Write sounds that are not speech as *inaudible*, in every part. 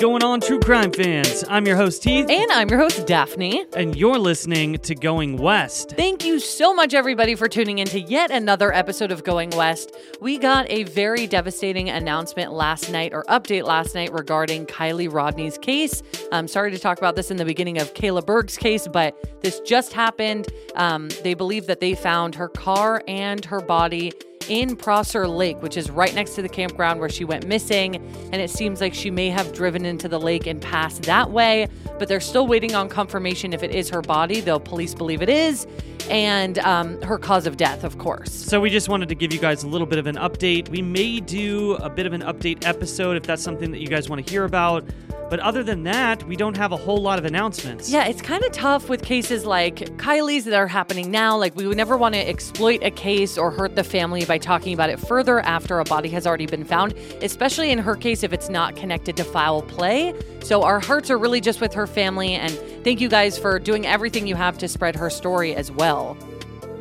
going on, true crime fans? I'm your host, Heath, And I'm your host, Daphne. and you're listening to Going West. Thank you so much, everybody, for tuning in to yet another episode of Going West. We got a very devastating announcement last night, or update last night, regarding Kiely Rodni's case. I'm sorry to talk about this in the beginning of Kayla Berg's case, but this just happened. Um, they believe that they found her car and her body in Prosser Lake, which is right next to the campground where she went missing. And it seems like she may have driven into the lake and passed that way, but they're still waiting on confirmation if it is her body, though police believe it is, and um, her cause of death, of course. So, we just wanted to give you guys a little bit of an update. We may do a bit of an update episode if that's something that you guys want to hear about. But other than that, we don't have a whole lot of announcements. Yeah, it's kind of tough with cases like Kiely's that are happening now. Like, we would never want to exploit a case or hurt the family by talking about it further after a body has already been found, especially in her case if it's not connected to foul play. So, our hearts are really just with her family. And thank you guys for doing everything you have to spread her story as well.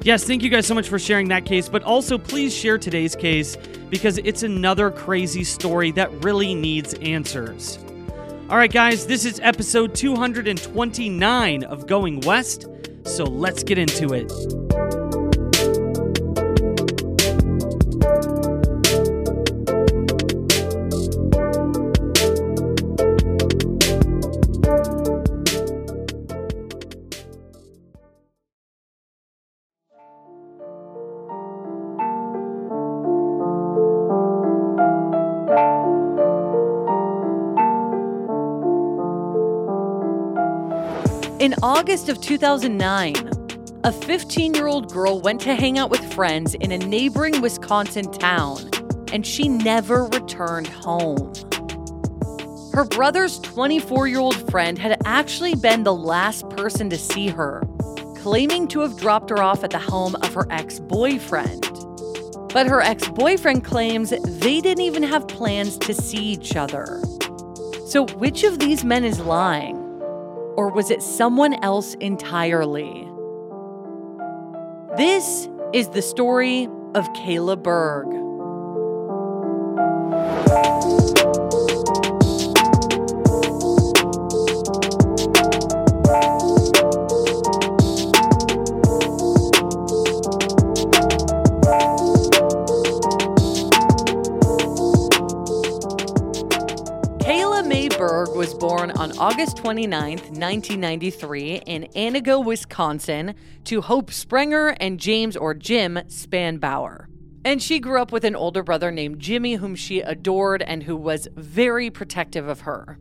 Yes, thank you guys so much for sharing that case, but also please share today's case because it's another crazy story that really needs answers. All right, guys, this is episode 229 of Going West, so let's get into it. In August of 2009, a 15 year old girl went to hang out with friends in a neighboring Wisconsin town, and she never returned home. Her brother's 24 year old friend had actually been the last person to see her, claiming to have dropped her off at the home of her ex boyfriend. But her ex boyfriend claims they didn't even have plans to see each other. So, which of these men is lying? Or was it someone else entirely? This is the story of Kayla Berg. Kayla May Berg was born on August 29, 1993, in Antigo, Wisconsin, to Hope Sprenger and James or Jim Spanbauer. And she grew up with an older brother named Jimmy, whom she adored and who was very protective of her.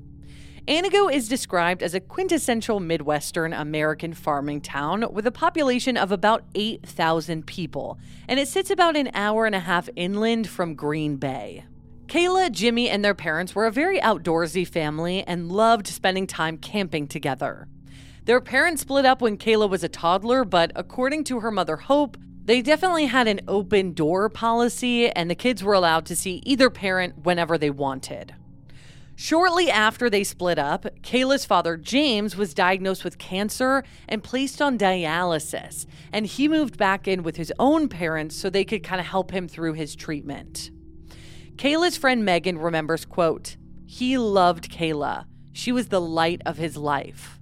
Antigo is described as a quintessential Midwestern American farming town with a population of about 8,000 people, and it sits about an hour and a half inland from Green Bay. Kayla, Jimmy, and their parents were a very outdoorsy family and loved spending time camping together. Their parents split up when Kayla was a toddler, but according to her mother, Hope, they definitely had an open door policy, and the kids were allowed to see either parent whenever they wanted. Shortly after they split up, Kayla's father, James, was diagnosed with cancer and placed on dialysis, and he moved back in with his own parents so they could kind of help him through his treatment. Kayla's friend Megan remembers, quote, he loved Kayla. She was the light of his life.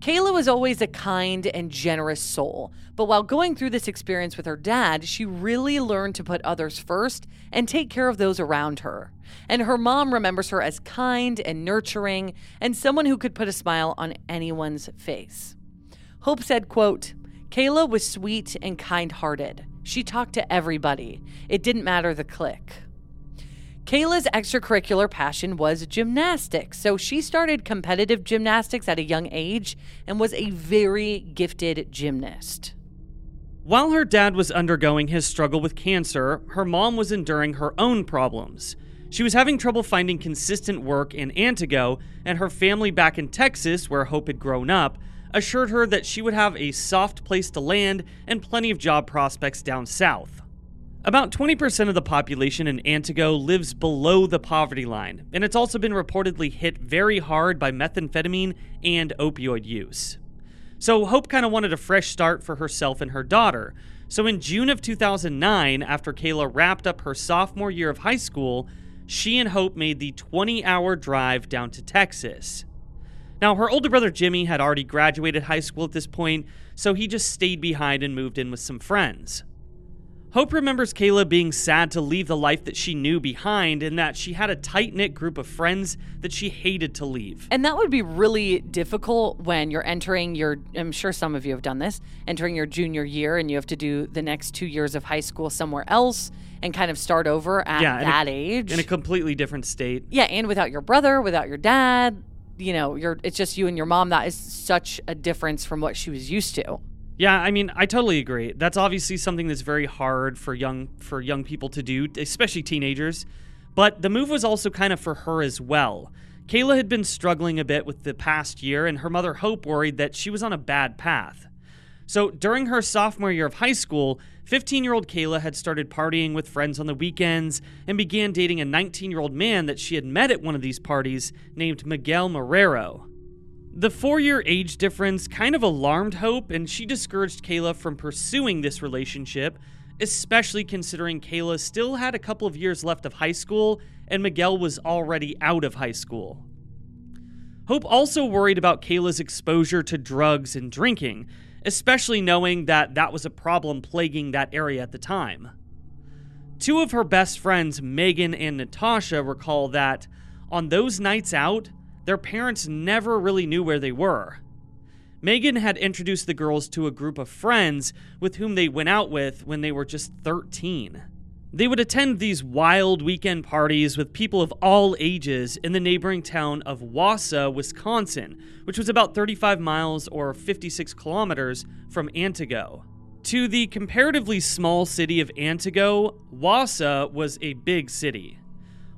Kayla was always a kind and generous soul, but while going through this experience with her dad, she really learned to put others first and take care of those around her. And her mom remembers her as kind and nurturing and someone who could put a smile on anyone's face. Hope said, quote, Kayla was sweet and kind-hearted. She talked to everybody. It didn't matter the clique. Kayla's extracurricular passion was gymnastics, so she started competitive gymnastics at a young age and was a very gifted gymnast. While her dad was undergoing his struggle with cancer, her mom was enduring her own problems. She was having trouble finding consistent work in Antigo, and her family back in Texas, where Hope had grown up, assured her that she would have a soft place to land and plenty of job prospects down south. About 20% of the population in Antigo lives below the poverty line, and it's also been reportedly hit very hard by methamphetamine and opioid use. So Hope kind of wanted a fresh start for herself and her daughter. So in June of 2009, after Kayla wrapped up her sophomore year of high school, she and Hope made the 20 hour drive down to Texas. Now, her older brother Jimmy had already graduated high school at this point, so he just stayed behind and moved in with some friends. Hope remembers Kayla being sad to leave the life that she knew behind and that she had a tight knit group of friends that she hated to leave. And that would be really difficult when you're entering your, I'm sure some of you have done this, entering your junior year and you have to do the next two years of high school somewhere else and kind of start over at Yeah, in a- that age. In a completely different state. yeah, and without your brother, without your dad, you know, you're it's just you and your mom. That is such a difference from what she was used to. Yeah, I mean, I totally agree. That's obviously something that's very hard for young for young people to do, especially teenagers. But the move was also kind of for her as well. Kayla had been struggling a bit with the past year, and her mother Hope worried that she was on a bad path. So during her sophomore year of high school, 15 year old Kayla had started partying with friends on the weekends and began dating a 19 year old man that she had met at one of these parties named Miguel Marrero. The four year age difference kind of alarmed Hope, and she discouraged Kayla from pursuing this relationship, especially considering Kayla still had a couple of years left of high school and Miguel was already out of high school. Hope also worried about Kayla's exposure to drugs and drinking, especially knowing that that was a problem plaguing that area at the time. Two of her best friends, Megan and Natasha, recall that on those nights out, their parents never really knew where they were. Megan had introduced the girls to a group of friends with whom they went out with when they were just 13. They would attend these wild weekend parties with people of all ages in the neighboring town of Wausau, Wisconsin, which was about 35 miles or 56 kilometers from Antigo. To the comparatively small city of Antigo, Wausau was a big city.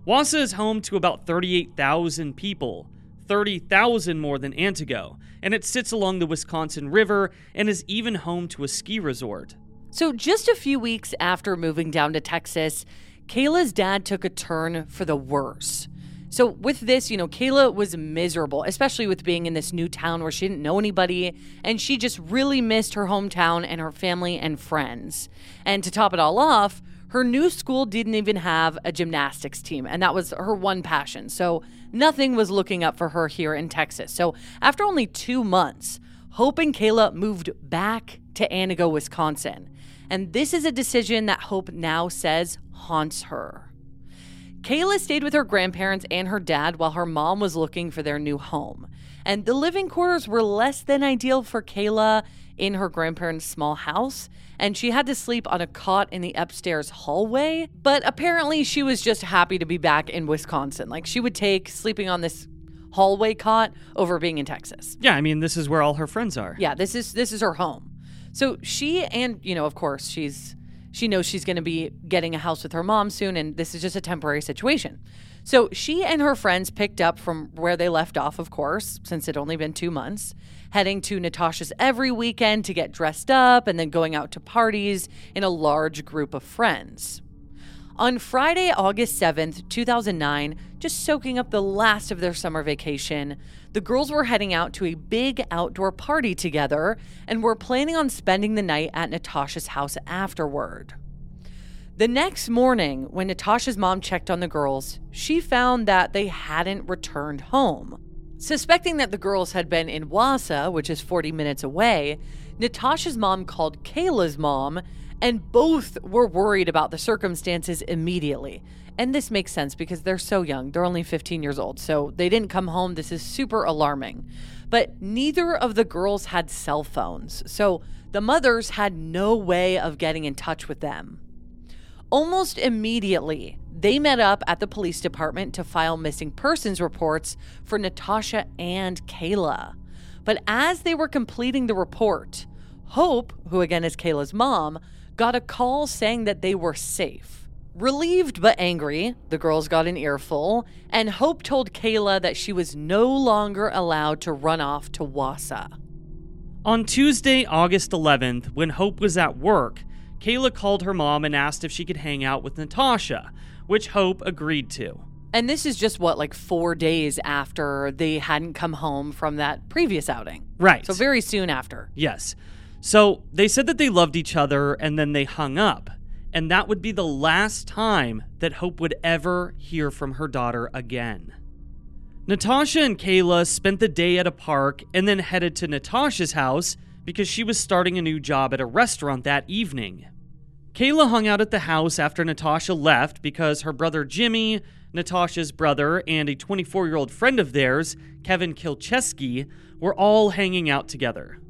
Wausau is home to about 38,000 people, 30,000 more than Antigo, and it sits along the Wisconsin River and is even home to a ski resort. So, just a few weeks after moving down to Texas, Kayla's dad took a turn for the worse. So, with this, you know, Kayla was miserable, especially with being in this new town where she didn't know anybody, and she just really missed her hometown and her family and friends. And to top it all off, her new school didn't even have a gymnastics team, and that was her one passion. So, nothing was looking up for her here in Texas. So, after only two months, Hope and Kayla moved back to Antigo, Wisconsin. And this is a decision that Hope now says haunts her. Kayla stayed with her grandparents and her dad while her mom was looking for their new home. And the living quarters were less than ideal for Kayla in her grandparents' small house, and she had to sleep on a cot in the upstairs hallway. But apparently, she was just happy to be back in Wisconsin. Like, she would take sleeping on this hallway cot over being in Texas. Yeah, I mean, this is where all her friends are. Yeah, this is this is her home. So she and you know, of course, she's she knows she's going to be getting a house with her mom soon, and this is just a temporary situation. So she and her friends picked up from where they left off, of course, since it'd only been two months, heading to Natasha's every weekend to get dressed up and then going out to parties in a large group of friends. On Friday, August 7th, 2009, just soaking up the last of their summer vacation, the girls were heading out to a big outdoor party together and were planning on spending the night at Natasha's house afterward. The next morning, when Natasha's mom checked on the girls, she found that they hadn't returned home. Suspecting that the girls had been in Wausau, which is 40 minutes away, Natasha's mom called Kayla's mom, and both were worried about the circumstances immediately. And this makes sense because they're so young. They're only 15 years old, so they didn't come home. This is super alarming. But neither of the girls had cell phones, so the mothers had no way of getting in touch with them. Almost immediately, they met up at the police department to file missing persons reports for Natasha and Kayla. But as they were completing the report, Hope, who again is Kayla's mom, got a call saying that they were safe. Relieved but angry, the girls got an earful, and Hope told Kayla that she was no longer allowed to run off to Wausau. On Tuesday, August 11th, when Hope was at work, Kayla called her mom and asked if she could hang out with Natasha, which Hope agreed to. And this is just what, like four days after they hadn't come home from that previous outing. Right. So, very soon after. Yes. So they said that they loved each other and then they hung up. and that would be the last time that Hope would ever hear from her daughter again. Natasha and Kayla spent the day at a park and then headed to Natasha's house because she was starting a new job at a restaurant that evening. Kayla hung out at the house after Natasha left because her brother Jimmy, Natasha's brother, and a 24 year old friend of theirs, Kevin Kilcheski, were all hanging out together.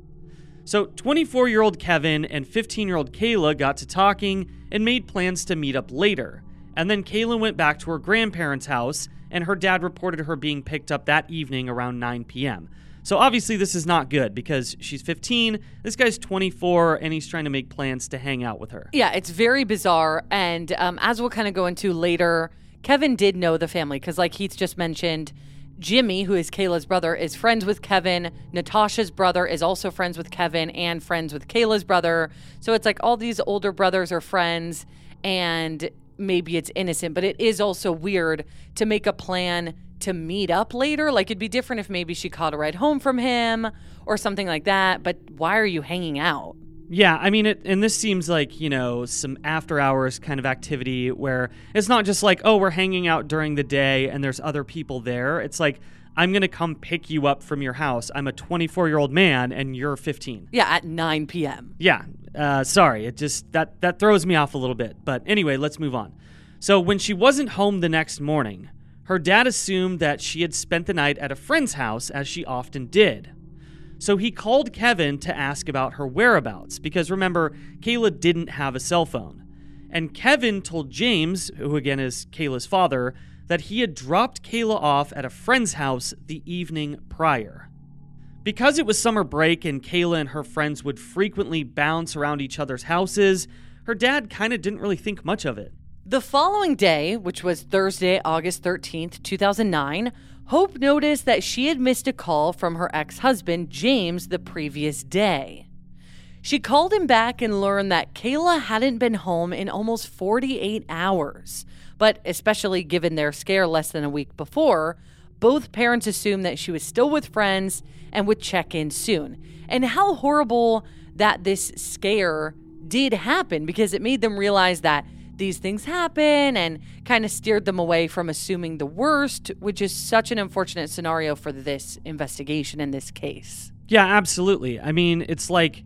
So, 24 year old Kevin and 15 year old Kayla got to talking and made plans to meet up later. And then Kayla went back to her grandparents' house, and her dad reported her being picked up that evening around 9 p.m. So obviously, this is not good because she's 15, this guy's 24, and he's trying to make plans to hang out with her. Yeah, it's very bizarre. And um, as we'll kind of go into later, Kevin did know the family because, like Heath just mentioned, Jimmy, who is Kayla's brother, is friends with Kevin. Natasha's brother is also friends with Kevin and friends with Kayla's brother. So it's like all these older brothers are friends, and maybe it's innocent, but it is also weird to make a plan to meet up later. Like it'd be different if maybe she caught a ride home from him or something like that. But why are you hanging out? Yeah, I mean, it, and this seems like, you know, some after hours kind of activity where it's not just like, oh, we're hanging out during the day and there's other people there. It's like, I'm going to come pick you up from your house. I'm a 24 year old man and you're 15. Yeah, at 9 p.m. Yeah, uh, sorry. It just, that, that throws me off a little bit. But anyway, let's move on. So when she wasn't home the next morning, her dad assumed that she had spent the night at a friend's house, as she often did. So he called Kevin to ask about her whereabouts, because remember, Kayla didn't have a cell phone. And Kevin told James, who again is Kayla's father, that he had dropped Kayla off at a friend's house the evening prior. Because it was summer break and Kayla and her friends would frequently bounce around each other's houses, her dad kind of didn't really think much of it. The following day, which was Thursday, August 13th, 2009, Hope noticed that she had missed a call from her ex husband, James, the previous day. She called him back and learned that Kayla hadn't been home in almost 48 hours. But especially given their scare less than a week before, both parents assumed that she was still with friends and would check in soon. And how horrible that this scare did happen because it made them realize that these things happen and kind of steered them away from assuming the worst, which is such an unfortunate scenario for this investigation in this case. Yeah, absolutely. I mean, it's like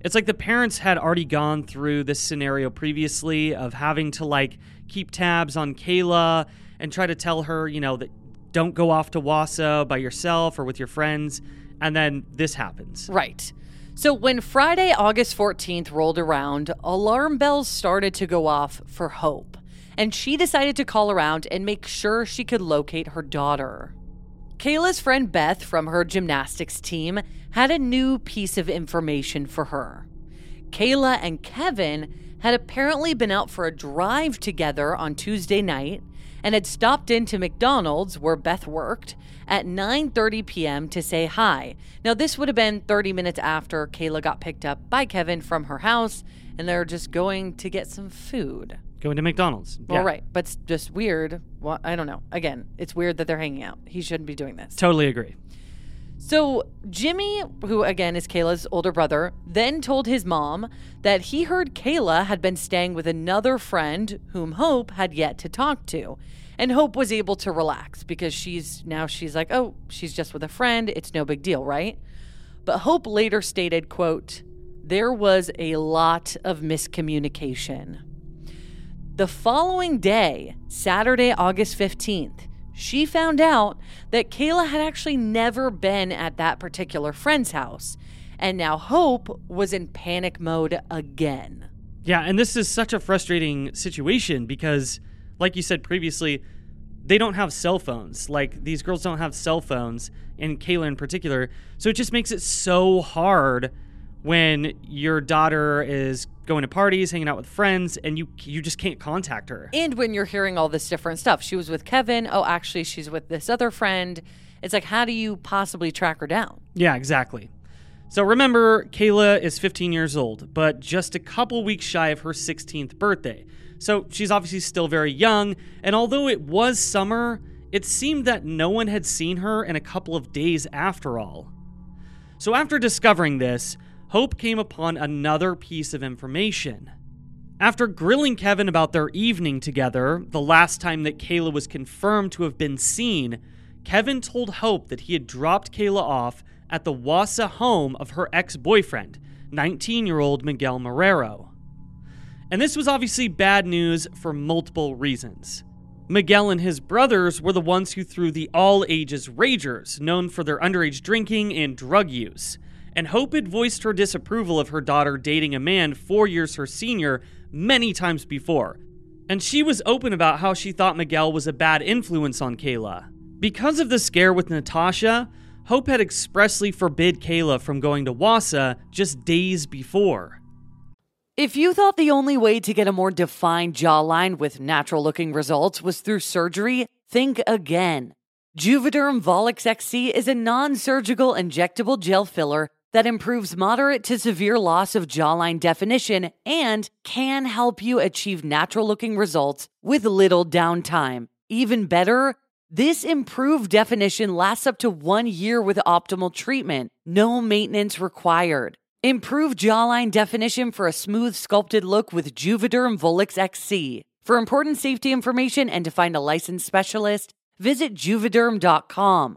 it's like the parents had already gone through this scenario previously of having to like keep tabs on Kayla and try to tell her, you know, that don't go off to Wausau by yourself or with your friends, and then this happens. Right. So, when Friday, August 14th rolled around, alarm bells started to go off for Hope, and she decided to call around and make sure she could locate her daughter. Kayla's friend Beth from her gymnastics team had a new piece of information for her. Kayla and Kevin had apparently been out for a drive together on Tuesday night and had stopped into McDonald's where Beth worked at 9:30 p.m. to say hi. Now this would have been 30 minutes after Kayla got picked up by Kevin from her house and they're just going to get some food. Going to McDonald's. Well, yeah. right, but it's just weird. Well, I don't know. Again, it's weird that they're hanging out. He shouldn't be doing this. Totally agree. So, Jimmy, who again is Kayla's older brother, then told his mom that he heard Kayla had been staying with another friend whom Hope had yet to talk to. And Hope was able to relax because she's now she's like, "Oh, she's just with a friend. It's no big deal, right?" But Hope later stated, quote, "There was a lot of miscommunication." The following day, Saturday, August 15th, she found out that Kayla had actually never been at that particular friend's house. And now Hope was in panic mode again. Yeah, and this is such a frustrating situation because, like you said previously, they don't have cell phones. Like, these girls don't have cell phones, and Kayla in particular. So it just makes it so hard when your daughter is going to parties, hanging out with friends, and you you just can't contact her. And when you're hearing all this different stuff, she was with Kevin. Oh, actually, she's with this other friend. It's like, how do you possibly track her down? Yeah, exactly. So remember, Kayla is 15 years old, but just a couple weeks shy of her 16th birthday. So she's obviously still very young, and although it was summer, it seemed that no one had seen her in a couple of days after all. So after discovering this, Hope came upon another piece of information. After grilling Kevin about their evening together, the last time that Kayla was confirmed to have been seen, Kevin told Hope that he had dropped Kayla off at the Wausau home of her ex boyfriend, 19 year old Miguel Marrero. And this was obviously bad news for multiple reasons. Miguel and his brothers were the ones who threw the all ages Ragers, known for their underage drinking and drug use. And Hope had voiced her disapproval of her daughter dating a man four years her senior many times before. And she was open about how she thought Miguel was a bad influence on Kayla. Because of the scare with Natasha, Hope had expressly forbid Kayla from going to Wausau just days before. If you thought the only way to get a more defined jawline with natural looking results was through surgery, think again. Juvederm Volux XC is a non surgical injectable gel filler that improves moderate to severe loss of jawline definition and can help you achieve natural looking results with little downtime. Even better, this improved definition lasts up to one year with optimal treatment, no maintenance required. Improve jawline definition for a smooth, sculpted look with Juvederm Volux XC. For important safety information and to find a licensed specialist, visit juvederm.com.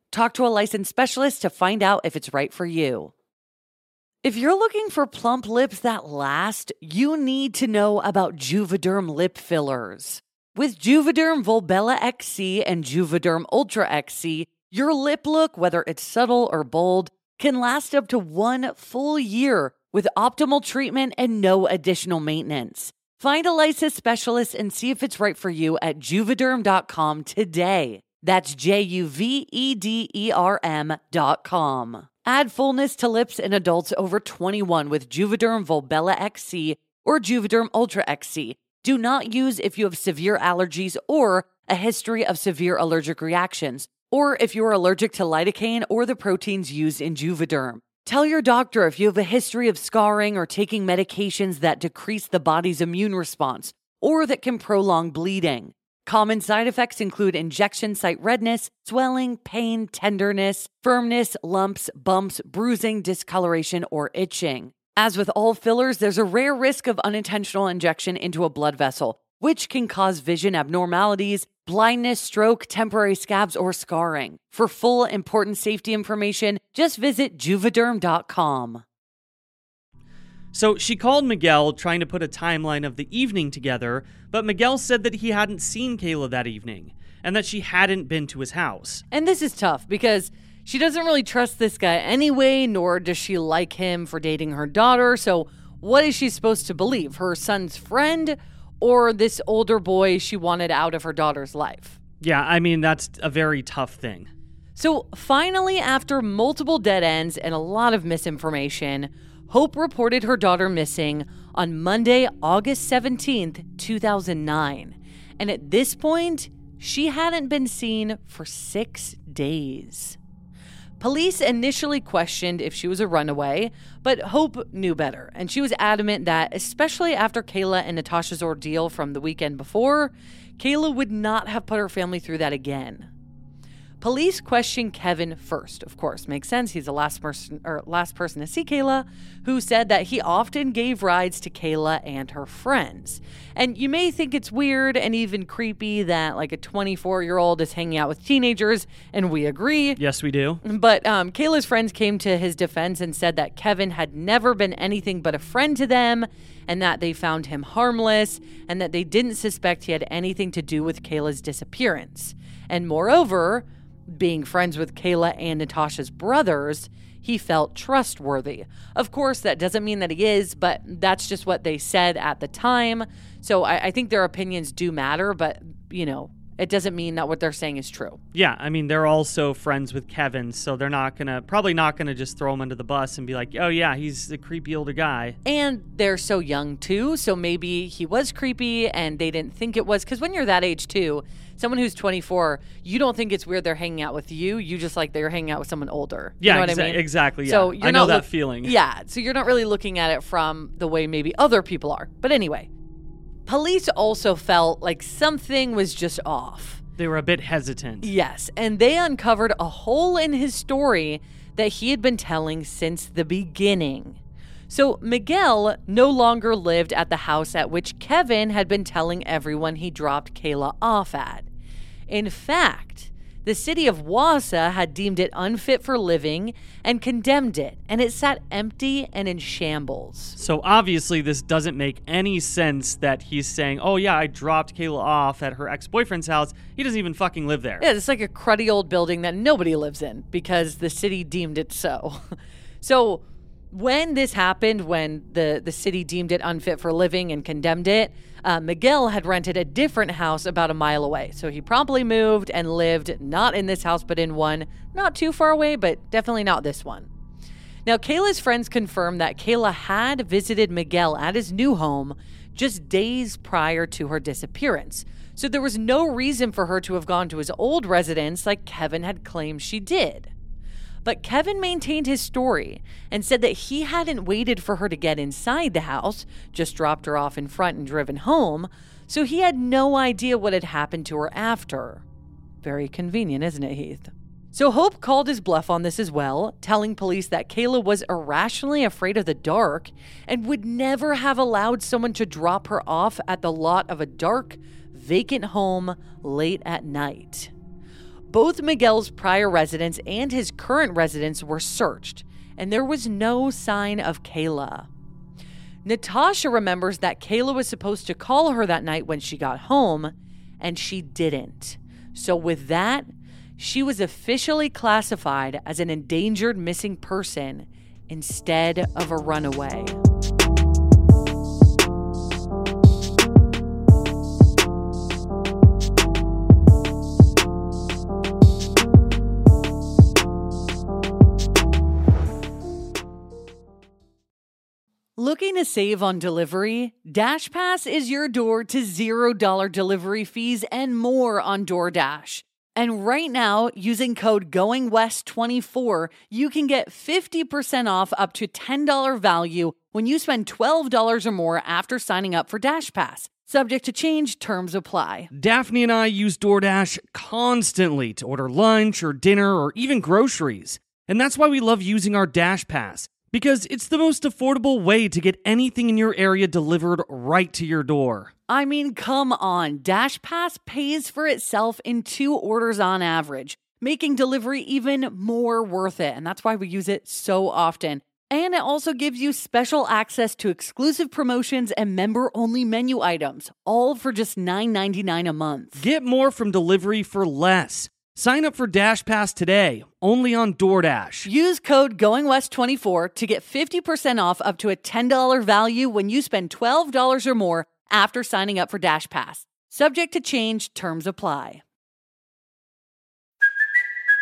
Talk to a licensed specialist to find out if it's right for you. If you're looking for plump lips that last, you need to know about Juvederm lip fillers. With Juvederm Volbella XC and Juvederm Ultra XC, your lip look, whether it's subtle or bold, can last up to one full year with optimal treatment and no additional maintenance. Find a licensed specialist and see if it's right for you at juvederm.com today. That's J U V E D E R M.com. Add fullness to lips in adults over 21 with Juvederm Volbella XC or Juvederm Ultra XC. Do not use if you have severe allergies or a history of severe allergic reactions, or if you're allergic to lidocaine or the proteins used in Juvederm. Tell your doctor if you have a history of scarring or taking medications that decrease the body's immune response or that can prolong bleeding. Common side effects include injection site redness, swelling, pain, tenderness, firmness, lumps, bumps, bruising, discoloration, or itching. As with all fillers, there's a rare risk of unintentional injection into a blood vessel, which can cause vision abnormalities, blindness, stroke, temporary scabs, or scarring. For full important safety information, just visit juvederm.com. So she called Miguel, trying to put a timeline of the evening together, but Miguel said that he hadn't seen Kayla that evening and that she hadn't been to his house. And this is tough because she doesn't really trust this guy anyway, nor does she like him for dating her daughter. So, what is she supposed to believe? Her son's friend or this older boy she wanted out of her daughter's life? Yeah, I mean, that's a very tough thing. So, finally, after multiple dead ends and a lot of misinformation, Hope reported her daughter missing on Monday, August 17th, 2009. And at this point, she hadn't been seen for six days. Police initially questioned if she was a runaway, but Hope knew better, and she was adamant that, especially after Kayla and Natasha's ordeal from the weekend before, Kayla would not have put her family through that again. Police question Kevin first, of course. Makes sense. He's the last person or last person to see Kayla, who said that he often gave rides to Kayla and her friends. And you may think it's weird and even creepy that like a 24-year-old is hanging out with teenagers, and we agree. Yes, we do. But um, Kayla's friends came to his defense and said that Kevin had never been anything but a friend to them, and that they found him harmless, and that they didn't suspect he had anything to do with Kayla's disappearance. And moreover, being friends with Kayla and Natasha's brothers, he felt trustworthy. Of course, that doesn't mean that he is, but that's just what they said at the time. So I, I think their opinions do matter, but, you know, it doesn't mean that what they're saying is true. Yeah, I mean they're also friends with Kevin, so they're not gonna probably not gonna just throw him under the bus and be like, oh yeah, he's a creepy older guy. And they're so young too, so maybe he was creepy and they didn't think it was. Because when you're that age too, someone who's 24, you don't think it's weird they're hanging out with you. You just like they're hanging out with someone older. You Yeah, know what exa- I mean? exactly. Yeah. So you're I know not that look- feeling. Yeah, so you're not really looking at it from the way maybe other people are. But anyway, police also felt like something was just off. They were a bit hesitant. Yes, and they uncovered a hole in his story that he had been telling since the beginning. So, Miguel no longer lived at the house at which Kevin had been telling everyone he dropped Kayla off at. In fact, the city of Wausau had deemed it unfit for living and condemned it, and it sat empty and in shambles. So obviously, this doesn't make any sense that he's saying, "Oh yeah, I dropped Kayla off at her ex-boyfriend's house." He doesn't even fucking live there. Yeah, it's like a cruddy old building that nobody lives in because the city deemed it so. *laughs* so when this happened, when the, the city deemed it unfit for living and condemned it, uh, Miguel had rented a different house about a mile away. So he promptly moved and lived not in this house, but in one not too far away, but definitely not this one. Now, Kayla's friends confirmed that Kayla had visited Miguel at his new home just days prior to her disappearance. So there was no reason for her to have gone to his old residence like Kevin had claimed she did. But Kevin maintained his story and said that he hadn't waited for her to get inside the house, just dropped her off in front and driven home, so he had no idea what had happened to her after. Very convenient, isn't it, Heath? So Hope called his bluff on this as well, telling police that Kayla was irrationally afraid of the dark and would never have allowed someone to drop her off at the lot of a dark, vacant home late at night. Both Miguel's prior residence and his current residence were searched, and there was no sign of Kayla. Natasha remembers that Kayla was supposed to call her that night when she got home, and she didn't. So, with that, she was officially classified as an endangered missing person instead of a runaway. To save on delivery? DashPass is your door to $0 delivery fees and more on DoorDash. And right now, using code GOINGWEST24, you can get 50% off up to $10 value when you spend $12 or more after signing up for DashPass. Subject to change, terms apply. Daphne and I use DoorDash constantly to order lunch or dinner or even groceries. And that's why we love using our Dash Pass, because it's the most affordable way to get anything in your area delivered right to your door. I mean, come on. DashPass pays for itself in two orders on average, making delivery even more worth it. And that's why we use it so often. And it also gives you special access to exclusive promotions and member only menu items, all for just $9.99 a month. Get more from delivery for less. Sign up for Dash Pass today, only on DoorDash. Use code GOINGWEST24 to get 50% off up to a $10 value when you spend $12 or more after signing up for Dash Pass. Subject to change, terms apply.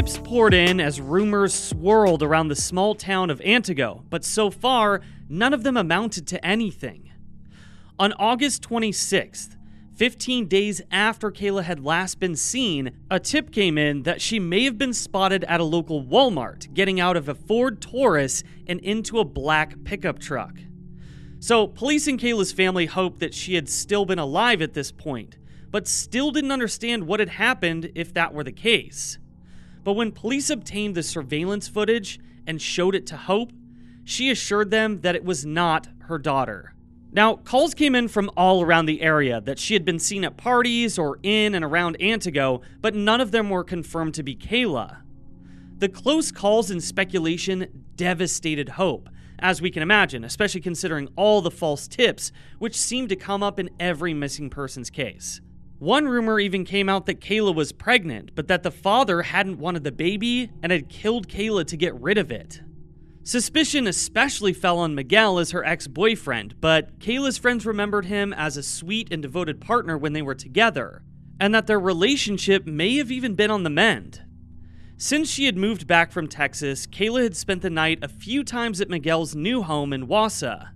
Tips poured in as rumors swirled around the small town of Antigo, but so far, none of them amounted to anything. On August 26th, 15 days after Kayla had last been seen, a tip came in that she may have been spotted at a local Walmart getting out of a Ford Taurus and into a black pickup truck. So, police and Kayla's family hoped that she had still been alive at this point, but still didn't understand what had happened if that were the case. But when police obtained the surveillance footage and showed it to Hope, she assured them that it was not her daughter. Now, calls came in from all around the area that she had been seen at parties or in and around Antigo, but none of them were confirmed to be Kayla. The close calls and speculation devastated Hope, as we can imagine, especially considering all the false tips which seemed to come up in every missing persons case. One rumor even came out that Kayla was pregnant, but that the father hadn't wanted the baby and had killed Kayla to get rid of it. Suspicion especially fell on Miguel as her ex boyfriend, but Kayla's friends remembered him as a sweet and devoted partner when they were together, and that their relationship may have even been on the mend. Since she had moved back from Texas, Kayla had spent the night a few times at Miguel's new home in Wausau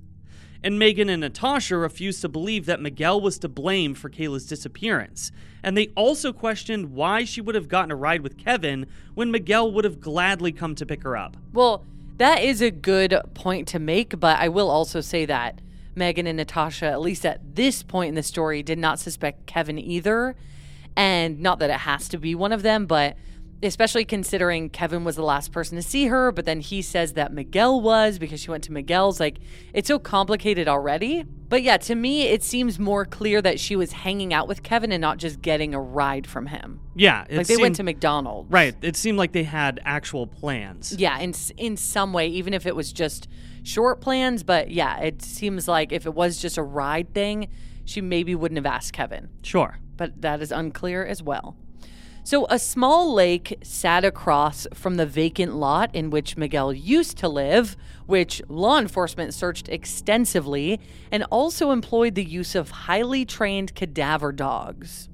and Megan and Natasha refused to believe that Miguel was to blame for Kayla's disappearance. And they also questioned why she would have gotten a ride with Kevin when Miguel would have gladly come to pick her up. Well, that is a good point to make, but I will also say that Megan and Natasha, at least at this point in the story, did not suspect Kevin either. And not that it has to be one of them, but especially considering Kevin was the last person to see her, but then he says that Miguel was because she went to Miguel's. Like, it's so complicated already. But yeah, to me, it seems more clear that she was hanging out with Kevin and not just getting a ride from him. Yeah, like they seemed, went to McDonald's. Right. It seemed like they had actual plans. Yeah, in in some way, even if it was just short plans. But yeah, it seems like if it was just a ride thing, she maybe wouldn't have asked Kevin. Sure. But that is unclear as well. So, a small lake sat across from the vacant lot in which Miguel used to live, which law enforcement searched extensively and also employed the use of highly trained cadaver dogs.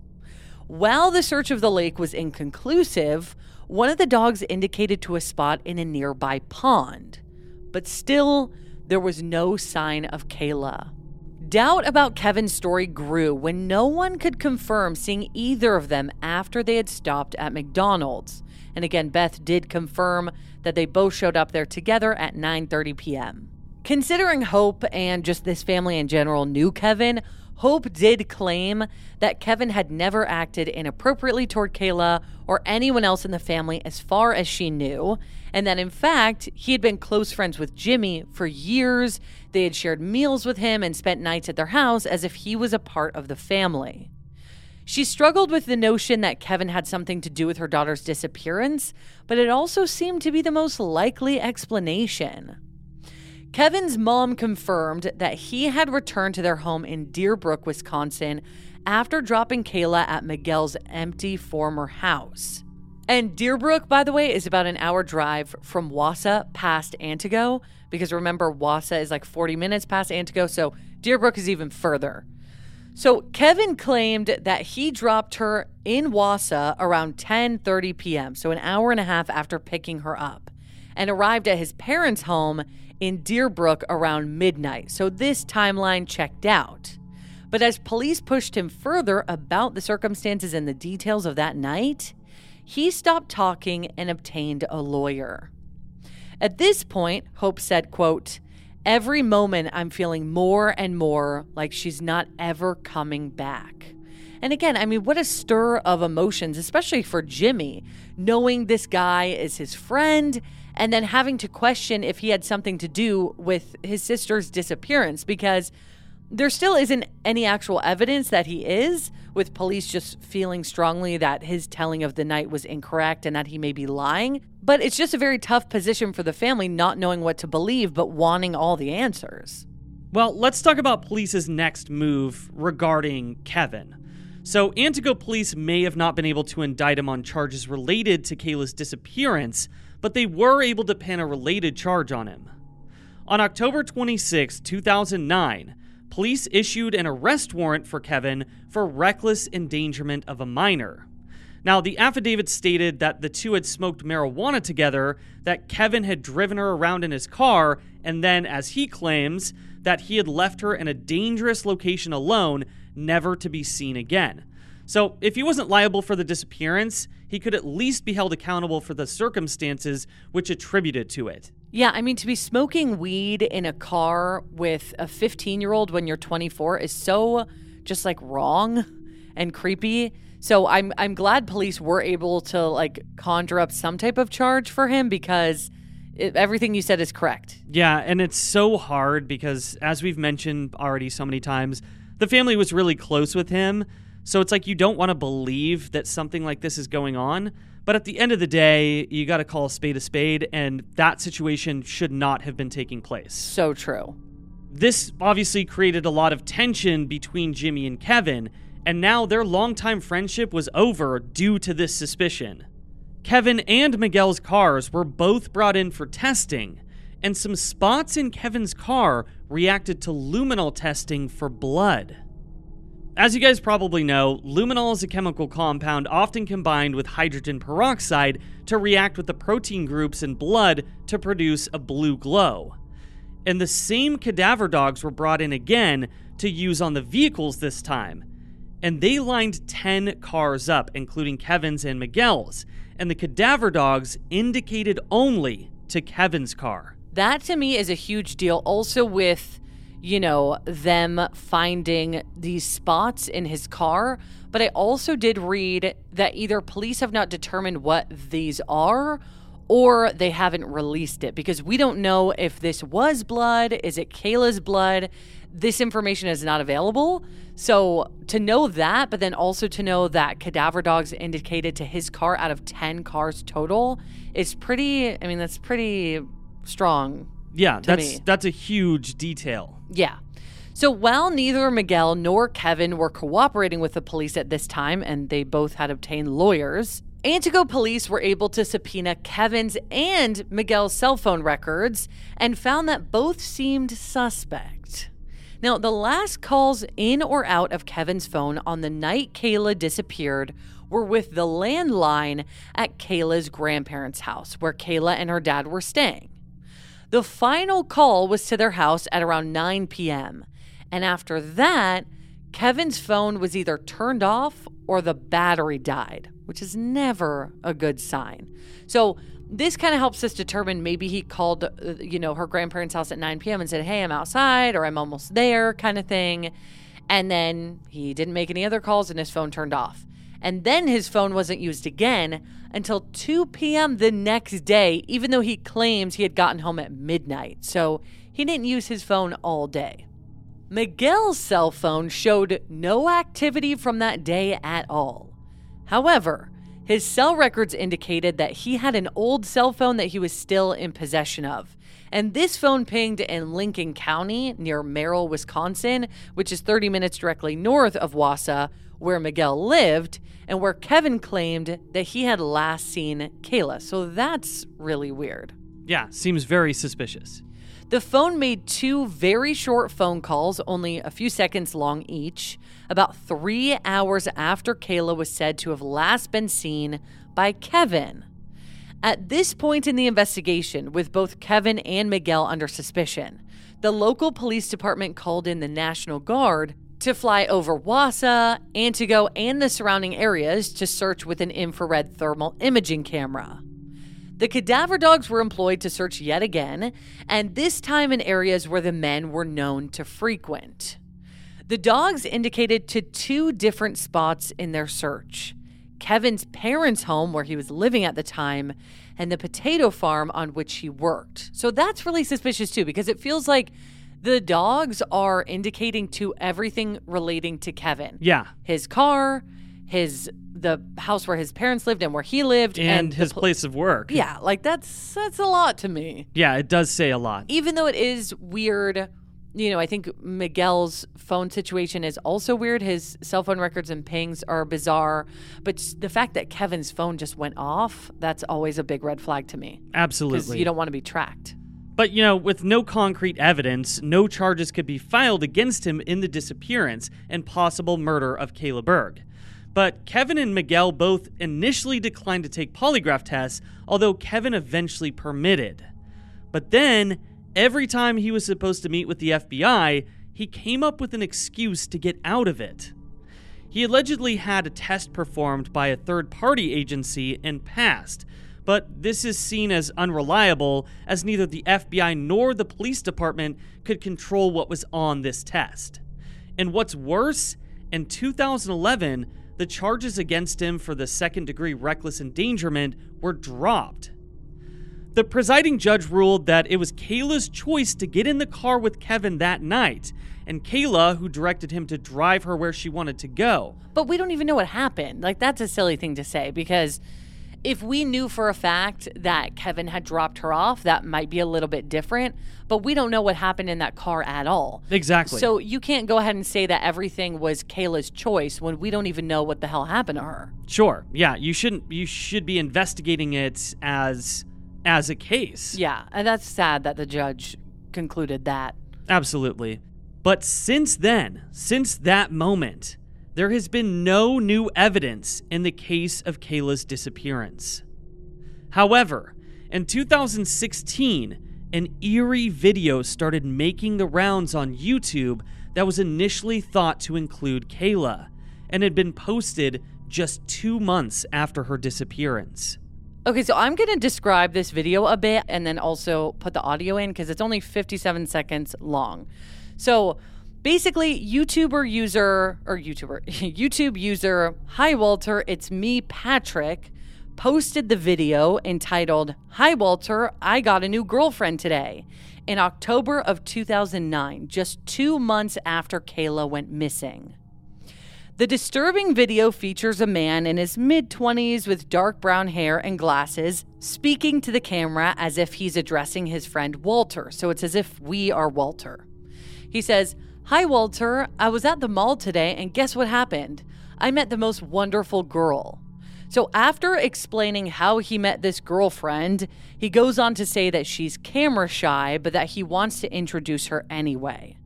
While the search of the lake was inconclusive, one of the dogs indicated to a spot in a nearby pond. But still, there was no sign of Kayla. Doubt about Kevin's story grew when no one could confirm seeing either of them after they had stopped at McDonald's. And again, Beth did confirm that they both showed up there together at 9:30 p.m. Considering Hope and just this family in general knew Kevin, Hope did claim that Kevin had never acted inappropriately toward Kayla or anyone else in the family as far as she knew, and that in fact, he had been close friends with Jimmy for years. They had shared meals with him and spent nights at their house as if he was a part of the family. She struggled with the notion that Kevin had something to do with her daughter's disappearance, but it also seemed to be the most likely explanation. Kevin's mom confirmed that he had returned to their home in Deerbrook, Wisconsin, after dropping Kayla at Miguel's empty former house. And Deerbrook, by the way, is about an hour drive from Wausau past Antigo, because remember, Wausau is like 40 minutes past Antigo, so Deerbrook is even further. So Kevin claimed that he dropped her in Wausau around 10:30 p.m., so an hour and a half after picking her up, and arrived at his parents' home in Deerbrook around midnight, so this timeline checked out. But as police pushed him further about the circumstances and the details of that night, he stopped talking and obtained a lawyer. At this point, Hope said, quote, Every moment I'm feeling more and more like she's not ever coming back. And again, I mean, what a stir of emotions, especially for Jimmy, knowing this guy is his friend and then having to question if he had something to do with his sister's disappearance because there still isn't any actual evidence that he is, with police just feeling strongly that his telling of the night was incorrect and that he may be lying. But it's just a very tough position for the family, not knowing what to believe, but wanting all the answers. Well, let's talk about police's next move regarding Kevin. So, Antigo police may have not been able to indict him on charges related to Kayla's disappearance, but they were able to pin a related charge on him. On October 26, 2009, police issued an arrest warrant for Kevin for reckless endangerment of a minor. Now, the affidavit stated that the two had smoked marijuana together, that Kevin had driven her around in his car, and then, as he claims, that he had left her in a dangerous location alone, never to be seen again. So, if he wasn't liable for the disappearance, he could at least be held accountable for the circumstances which attributed to it. Yeah, I mean, to be smoking weed in a car with a 15 year old when you're 24 is so just like wrong and creepy. So I'm I'm glad police were able to like conjure up some type of charge for him because it, everything you said is correct. Yeah, and it's so hard because as we've mentioned already so many times, the family was really close with him. So it's like you don't want to believe that something like this is going on. But at the end of the day, you got to call a spade a spade, and that situation should not have been taking place. So true. This obviously created a lot of tension between Jimmy and Kevin, and now their longtime friendship was over due to this suspicion. Kevin and Miguel's cars were both brought in for testing, and some spots in Kevin's car reacted to luminol testing for blood. As you guys probably know, luminol is a chemical compound often combined with hydrogen peroxide to react with the protein groups in blood to produce a blue glow. And the same cadaver dogs were brought in again to use on the vehicles this time. And they lined 10 cars up, including Kevin's and Miguel's, and the cadaver dogs indicated only to Kevin's car. That to me is a huge deal. Also, with you know, them finding these spots in his car. But I also did read that either police have not determined what these are or they haven't released it because we don't know if this was blood. Is it Kayla's blood? This information is not available. So to know that, but then also to know that cadaver dogs indicated to his car out of 10 cars total is pretty, I mean, that's pretty strong. Yeah, that's me. that's a huge detail. Yeah. So while neither Miguel nor Kevin were cooperating with the police at this time, and they both had obtained lawyers, Antigo police were able to subpoena Kevin's and Miguel's cell phone records and found that both seemed suspect. Now, the last calls in or out of Kevin's phone on the night Kayla disappeared were with the landline at Kayla's grandparents' house, where Kayla and her dad were staying. The final call was to their house at around 9 p.m. And after that, Kevin's phone was either turned off or the battery died, which is never a good sign. So, this kind of helps us determine maybe he called, you know, her grandparents' house at 9 p.m. and said, Hey, I'm outside or I'm almost there, kind of thing. And then he didn't make any other calls and his phone turned off. And then his phone wasn't used again until 2 p.m. the next day, even though he claims he had gotten home at midnight. So he didn't use his phone all day. Miguel's cell phone showed no activity from that day at all. However, his cell records indicated that he had an old cell phone that he was still in possession of. And this phone pinged in Lincoln County near Merrill, Wisconsin, which is 30 minutes directly north of Wausau, where Miguel lived, and where Kevin claimed that he had last seen Kayla. So that's really weird. Yeah, seems very suspicious. The phone made two very short phone calls, only a few seconds long each, about three hours after Kayla was said to have last been seen by Kevin. At this point in the investigation, with both Kevin and Miguel under suspicion, the local police department called in the National Guard to fly over Wausau, Antigo, and the surrounding areas to search with an infrared thermal imaging camera. The cadaver dogs were employed to search yet again, and this time in areas where the men were known to frequent. The dogs indicated to two different spots in their search Kevin's parents' home, where he was living at the time, and the potato farm on which he worked. So that's really suspicious too, because it feels like the dogs are indicating to everything relating to Kevin. Yeah. His car, his the house where his parents lived and where he lived And, the his pl- place of work. Yeah, like that's that's a lot to me. Yeah, it does say a lot. Even though it is weird, you know, I think Miguel's phone situation is also weird. His cell phone records and pings are bizarre, but the fact that Kevin's phone just went off, that's always a big red flag to me. Absolutely. Because Absolutely. you don't want to be tracked. But, you know, with no concrete evidence, no charges could be filed against him in the disappearance and possible murder of Kayla Berg. But Kevin and Miguel both initially declined to take polygraph tests, although Kevin eventually permitted. But then, every time he was supposed to meet with the FBI, he came up with an excuse to get out of it. He allegedly had a test performed by a third party agency and passed, but this is seen as unreliable as neither the FBI nor the police department could control what was on this test. And what's worse, in 2011, the charges against him for the second degree reckless endangerment were dropped. The presiding judge ruled that it was Kayla's choice to get in the car with Kevin that night, and Kayla who directed him to drive her where she wanted to go. But we don't even know what happened. Like, that's a silly thing to say because if we knew for a fact that Kevin had dropped her off, that might be a little bit different. But we don't know what happened in that car at all. Exactly. So you can't go ahead and say that everything was Kayla's choice when we don't even know what the hell happened to her. Sure. Yeah, you shouldn't you should be investigating it as as a case. Yeah, and that's sad that the judge concluded that. Absolutely. But since then, since that moment, there has been no new evidence in the case of Kayla's disappearance. However, in 2016, an eerie video started making the rounds on YouTube that was initially thought to include Kayla and had been posted just two months after her disappearance. Okay, so I'm going to describe this video a bit and then also put the audio in because it's only 57 seconds long. So basically, YouTuber user, or YouTuber, *laughs* YouTube user, Hi Walter, it's me, Patrick, posted the video entitled, Hi Walter, I got a new girlfriend today in October of 2009, just two months after Kayla went missing. The disturbing video features a man in his mid 20s with dark brown hair and glasses speaking to the camera as if he's addressing his friend Walter. So it's as if we are Walter. He says, Hi, Walter. I was at the mall today, and guess what happened? I met the most wonderful girl. So, after explaining how he met this girlfriend, he goes on to say that she's camera shy, but that he wants to introduce her anyway.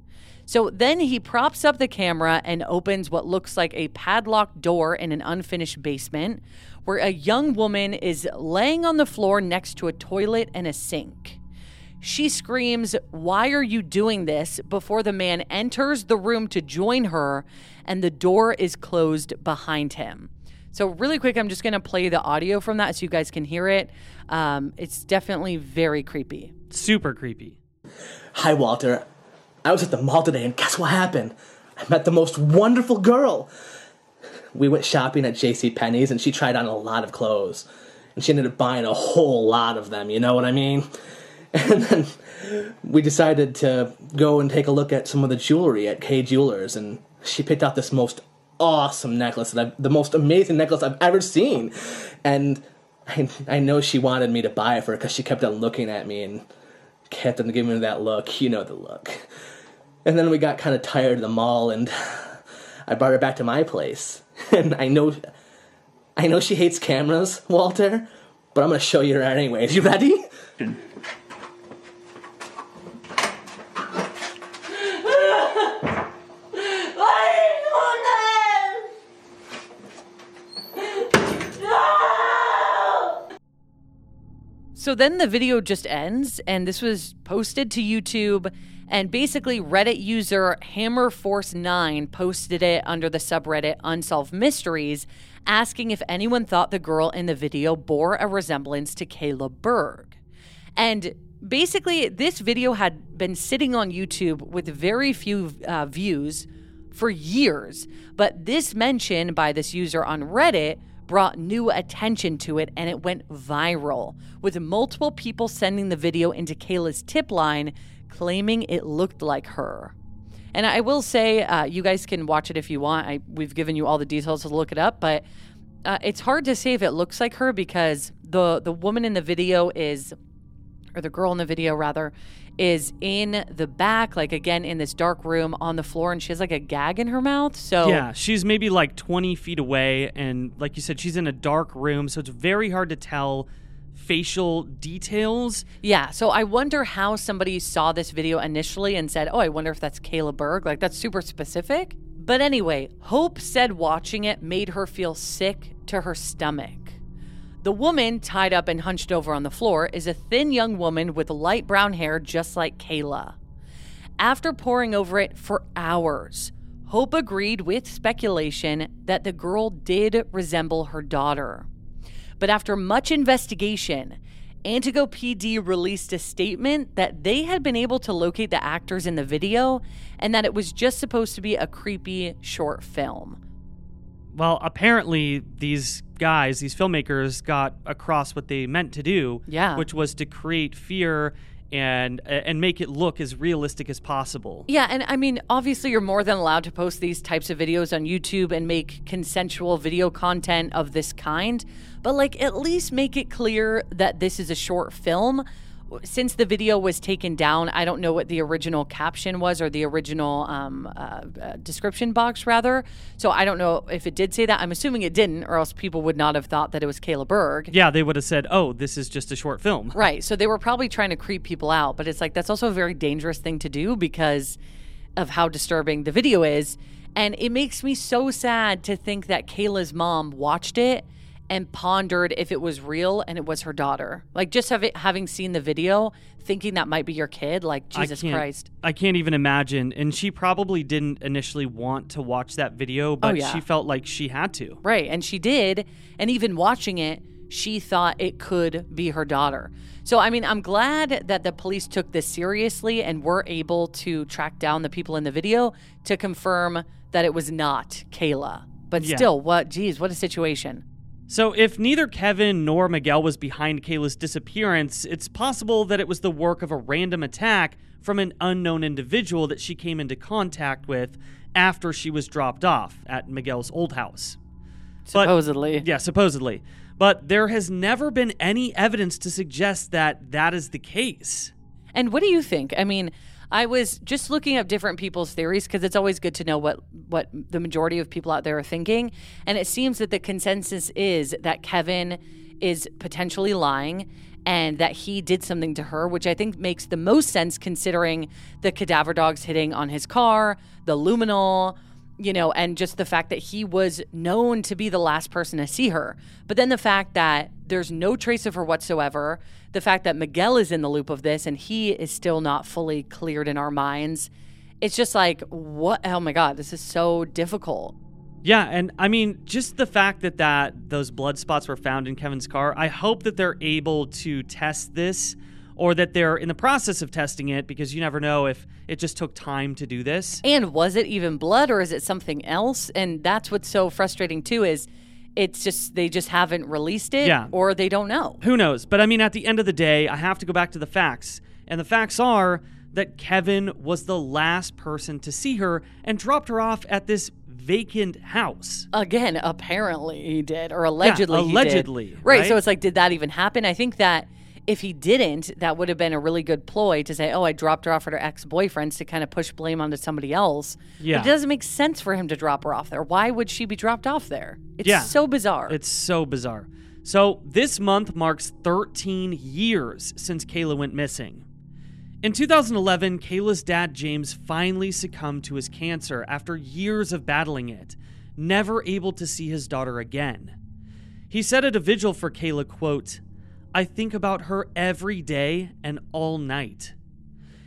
So then he props up the camera and opens what looks like a padlocked door in an unfinished basement where a young woman is laying on the floor next to a toilet and a sink. She screams, Why are you doing this? before the man enters the room to join her and the door is closed behind him. So, really quick, I'm just going to play the audio from that so you guys can hear it. Um, it's definitely very creepy. Super creepy. Hi, Walter. I was at the mall today, and guess what happened? I met the most wonderful girl. We went shopping at J.C. Penney's, and she tried on a lot of clothes, and she ended up buying a whole lot of them. You know what I mean? And then we decided to go and take a look at some of the jewelry at Kay Jewelers, and she picked out this most awesome necklace that I've, the most amazing necklace I've ever seen, and I, I know she wanted me to buy it for her because she kept on looking at me and kept on giving me that look. You know the look. And then we got kind of tired of the mall, and I brought her back to my place. *laughs* And I know, I know she hates cameras, Walter, but I'm gonna show you her anyways. You ready? So then the video just ends, and this was posted to YouTube. And basically, Reddit user HammerForce9 posted it under the subreddit Unsolved Mysteries, asking if anyone thought the girl in the video bore a resemblance to Kayla Berg. And basically, this video had been sitting on YouTube with very few uh, views for years. But this mention by this user on Reddit brought new attention to it and it went viral, with multiple people sending the video into Kayla's tip line claiming it looked like her. And I will say, uh, you guys can watch it if you want. I, we've given you all the details to look it up, but uh, it's hard to say if it looks like her because the the woman in the video is, or the girl in the video rather, is in the back, like again in this dark room on the floor, and she has like a gag in her mouth. So Yeah, she's maybe like 20 feet away, and like you said, she's in a dark room, so it's very hard to tell facial details. Yeah, so I wonder how somebody saw this video initially and said, "Oh, I wonder if that's Kayla Berg." Like that's super specific. But anyway, Hope said watching it made her feel sick to her stomach. The woman, tied up and hunched over on the floor, is a thin young woman with light brown hair just like Kayla. After poring over it for hours, Hope agreed with speculation that the girl did resemble her daughter. But after much investigation, Antigo PD released a statement that they had been able to locate the actors in the video and that it was just supposed to be a creepy short film. Well, apparently these guys, these filmmakers, got across what they meant to do, Yeah. which was to create fear and and make it look as realistic as possible. Yeah, and I mean, obviously, you're more than allowed to post these types of videos on YouTube and make consensual video content of this kind, but like at least make it clear that this is a short film. Since the video was taken down, I don't know what the original caption was or the original um, uh, uh, description box, rather. So I don't know if it did say that. I'm assuming it didn't, or else people would not have thought that it was Kayla Berg. Yeah, they would have said, "Oh, this is just a short film." *laughs* Right. So they were probably trying to creep people out, but it's like that's also a very dangerous thing to do because of how disturbing the video is. And it makes me so sad to think that Kayla's mom watched it and pondered if it was real and it was her daughter. Like just have it, having seen the video, thinking that might be your kid, like Jesus I Christ. I can't even imagine. And she probably didn't initially want to watch that video, oh, but Oh, yeah. she felt like she had to. Right. And she did. And even watching it, she thought it could be her daughter. So, I mean, I'm glad that the police took this seriously and were able to track down the people in the video to confirm that it was not Kayla. But Yeah. still, what, geez, what a situation. So, if neither Kevin nor Miguel was behind Kayla's disappearance, it's possible that it was the work of a random attack from an unknown individual that she came into contact with after she was dropped off at Miguel's old house. But- Supposedly. Yeah, supposedly. But there has never been any evidence to suggest that that is the case. And what do you think? I mean, I was just looking up different people's theories because it's always good to know what what the majority of people out there are thinking. And it seems that the consensus is that Kevin is potentially lying and that he did something to her, which I think makes the most sense considering the cadaver dogs hitting on his car, the luminol, you know, and just the fact that he was known to be the last person to see her. But then the fact that there's no trace of her whatsoever, the fact that Miguel is in the loop of this and he is still not fully cleared in our minds, it's just like, what? Oh my God, this is so difficult. Yeah, and I mean, just the fact that that those blood spots were found in Kevin's car, I hope that they're able to test this or that they're in the process of testing it because you never know if it just took time to do this. And was it even blood or is it something else? And that's what's so frustrating too is it's just they just haven't released it Yeah. or they don't know. Who knows? But I mean, at the end of the day, I have to go back to the facts. And the facts are that Kevin was the last person to see her and dropped her off at this vacant house. Again, apparently he did, or allegedly. he did. allegedly, right? So it's like, did that even happen? I think that if he didn't, that would have been a really good ploy to say, "Oh, I dropped her off at her ex boyfriends to kind of push blame onto somebody else." Yeah. But it doesn't make sense for him to drop her off there. Why would she be dropped off there? It's Yeah. so bizarre. It's so bizarre. So, this month marks 13 years since Kayla went missing. In 2011, Kayla's dad James finally succumbed to his cancer after years of battling it, never able to see his daughter again. He said at a vigil for Kayla, quote, I think about her every day and all night.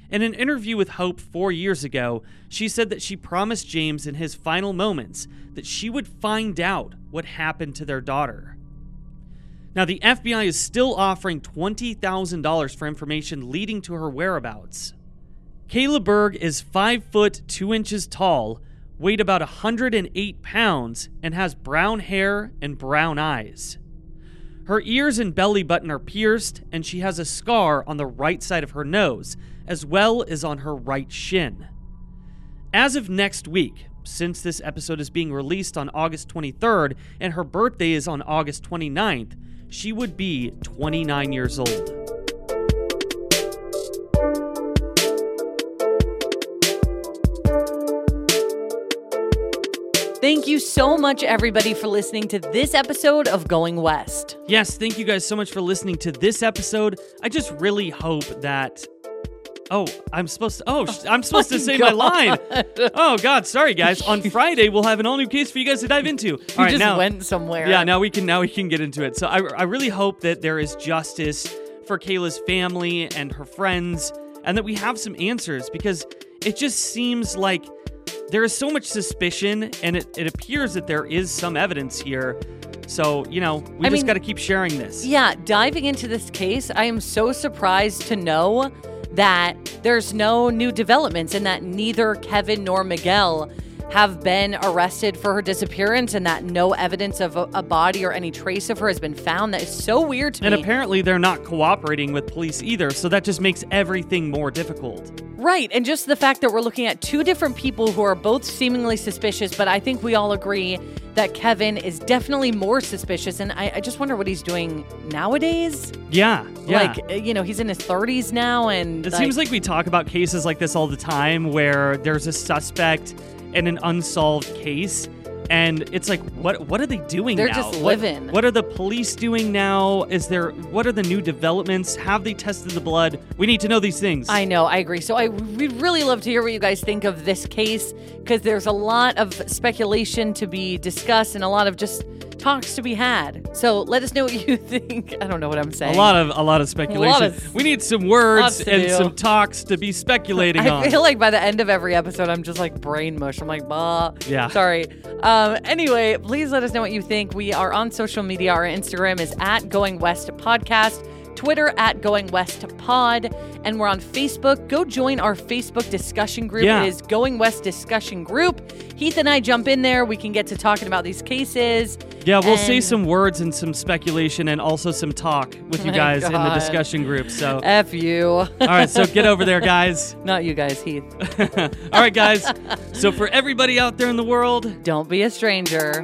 In an interview with Hope four years ago, she said that she promised James in his final moments that she would find out what happened to their daughter. Now, the FBI is still offering $20,000 for information leading to her whereabouts. Kayla Berg is 5 foot 2 inches tall, weighed about 108 pounds, and has brown hair and brown eyes. Her ears and belly button are pierced, and she has a scar on the right side of her nose, as well as on her right shin. As of next week, since this episode is being released on August 23rd and her birthday is on August 29th, she would be 29 years old. Thank you so much, everybody, for listening to this episode of Going West. Yes, thank you guys so much for listening to this episode. I just really hope that. Oh, I'm supposed to. Oh, sh- I'm supposed to *laughs* oh say my line. *laughs* Oh God, sorry guys. On Friday we'll have an all new case for you guys to dive into. All You right, just now. went somewhere. Yeah, now we can now we can get into it. So I, I really hope that there is justice for Kayla's family and her friends, and that we have some answers because it just seems like there is so much suspicion, and it, it appears that there is some evidence here, So, you know, we I just got to keep sharing this. Yeah, diving into this case, I am so surprised to know that there's no new developments and that neither Kevin nor Miguel have been arrested for her disappearance and that no evidence of a, a body or any trace of her has been found. That is so weird to And me. And apparently they're not cooperating with police either, so that just makes everything more difficult. Right, and just the fact that we're looking at two different people who are both seemingly suspicious, but I think we all agree that Kevin is definitely more suspicious, and I, I just wonder what he's doing nowadays. Yeah, yeah. Like, uh, you know, he's in his 30s now, and It seems like we talk about cases like this all the time where there's a suspect in an unsolved case and it's like what what are they doing They're now? just What- living. What, are the police doing now? Is there what are the new developments? Have they tested the blood? We need to know these things. I know, I agree. So I we'd really love to hear what you guys think of this case because there's a lot of speculation to be discussed and a lot of just talks to be had. So let us know what you *laughs* think. I don't know what I'm saying. a lot of a lot of speculation. of- we need some words and do. some talks to be speculating I on. feel like by the end of every episode, I'm just like brain mush. I'm like, bah. Yeah. Sorry. Um, anyway, please let us know what you think. We are on social media. Our Instagram is at Going West Podcast. Twitter at Going West Pod, and we're on Facebook. Go join our Facebook discussion group. Yeah. It is Going West Discussion Group. Heath and I jump in there. We can get to talking about these cases. yeah, we'll say some words and some speculation and also some talk with you *laughs* oh guys in the discussion group. So F you. *laughs* all right, so get over there, guys. *laughs* Not you guys, Heath. All right, guys. So for everybody out there in the world, Don't be a stranger.